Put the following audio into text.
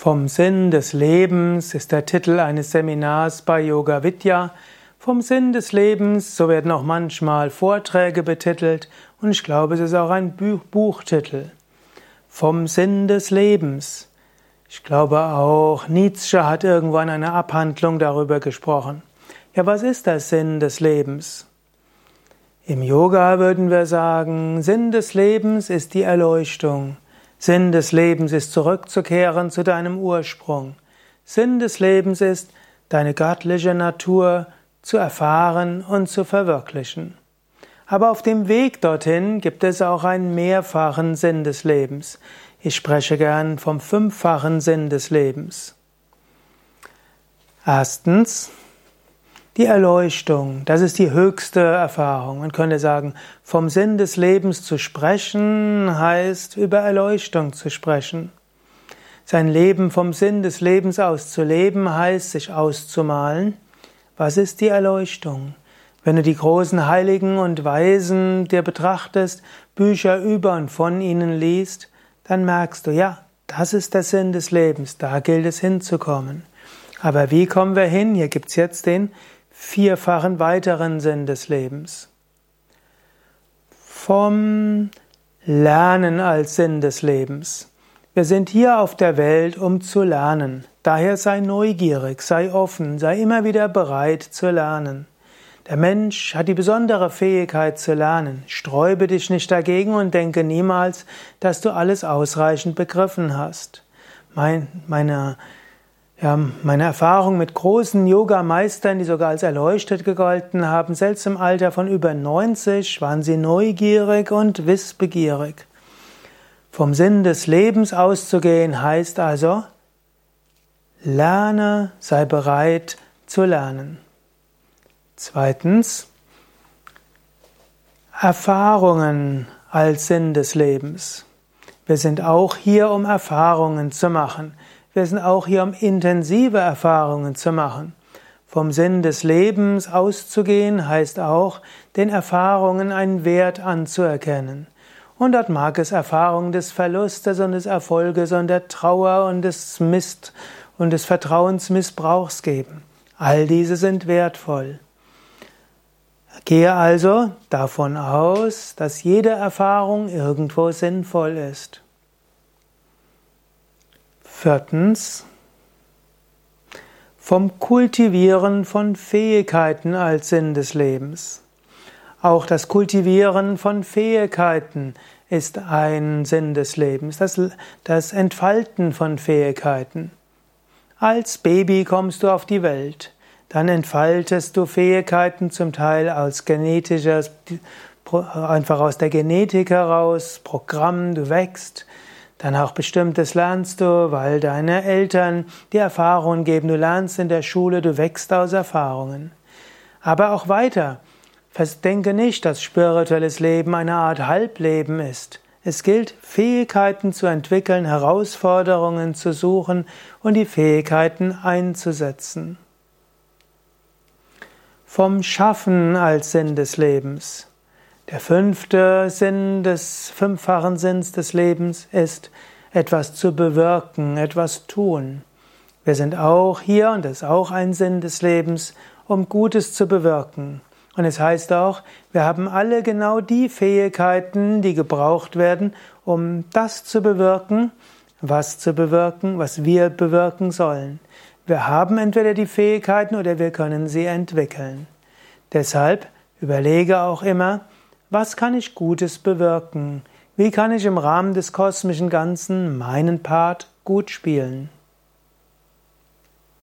Vom Sinn des Lebens ist der Titel eines Seminars bei Yoga Vidya. Vom Sinn des Lebens, so werden auch manchmal Vorträge betitelt und ich glaube, es ist auch ein Buchtitel. Vom Sinn des Lebens. Ich glaube auch, Nietzsche hat irgendwann eine Abhandlung darüber gesprochen. Ja, was ist der Sinn des Lebens? Im Yoga würden wir sagen, Sinn des Lebens ist die Erleuchtung. Sinn des Lebens ist zurückzukehren zu deinem Ursprung. Sinn des Lebens ist, deine göttliche Natur zu erfahren und zu verwirklichen. Aber auf dem Weg dorthin gibt es auch einen mehrfachen Sinn des Lebens. Ich spreche gern vom fünffachen Sinn des Lebens. Erstens, die Erleuchtung, das ist die höchste Erfahrung. Man könnte sagen, vom Sinn des Lebens zu sprechen heißt über Erleuchtung zu sprechen. Sein Leben vom Sinn des Lebens aus zu leben heißt sich auszumalen. Was ist die Erleuchtung? Wenn du die großen Heiligen und Weisen dir betrachtest, Bücher über und von ihnen liest, dann merkst du, ja, das ist der Sinn des Lebens, da gilt es hinzukommen. Aber wie kommen wir hin? Hier gibt's jetzt den vierfachen weiteren Sinn des Lebens. Vom Lernen als Sinn des Lebens. Wir sind hier auf der Welt, um zu lernen. Daher sei neugierig, sei offen, sei immer wieder bereit zu lernen. Der Mensch hat die besondere Fähigkeit zu lernen. Sträube dich nicht dagegen und denke niemals, dass du alles ausreichend begriffen hast. Mein, meine ja, meine Erfahrung mit großen Yoga-Meistern, die sogar als erleuchtet gegolten haben, selbst im Alter von über 90 waren sie neugierig und wissbegierig. Vom Sinn des Lebens auszugehen heißt also, lerne, sei bereit zu lernen. Zweitens, Erfahrungen als Sinn des Lebens. Wir sind auch hier, um Erfahrungen zu machen. Wir sind auch hier, um intensive Erfahrungen zu machen. Vom Sinn des Lebens auszugehen heißt auch, den Erfahrungen einen Wert anzuerkennen. Und dort mag es Erfahrungen des Verlustes und des Erfolges und der Trauer und des Mist und des Vertrauensmissbrauchs geben. All diese sind wertvoll. Gehe also davon aus, dass jede Erfahrung irgendwo sinnvoll ist. Viertens. Vom Kultivieren von Fähigkeiten als Sinn des Lebens. Auch das Kultivieren von Fähigkeiten ist ein Sinn des Lebens, das, das Entfalten von Fähigkeiten. Als Baby kommst du auf die Welt, dann entfaltest du Fähigkeiten zum Teil aus genetischer, einfach aus der Genetik heraus, Programm, du wächst, dann auch bestimmtes lernst du, weil deine Eltern die Erfahrungen geben. Du lernst in der Schule, du wächst aus Erfahrungen. Aber auch weiter. Denke nicht, dass spirituelles Leben eine Art Halbleben ist. Es gilt, Fähigkeiten zu entwickeln, Herausforderungen zu suchen und die Fähigkeiten einzusetzen. Vom Schaffen als Sinn des Lebens. Der fünfte Sinn des fünffachen Sinns des Lebens ist, etwas zu bewirken, etwas tun. Wir sind auch hier, und das ist auch ein Sinn des Lebens, um Gutes zu bewirken. Und es heißt auch, wir haben alle genau die Fähigkeiten, die gebraucht werden, um das zu bewirken, was zu bewirken, was wir bewirken sollen. Wir haben entweder die Fähigkeiten oder wir können sie entwickeln. Deshalb überlege auch immer, was kann ich Gutes bewirken? Wie kann ich im Rahmen des kosmischen Ganzen meinen Part gut spielen?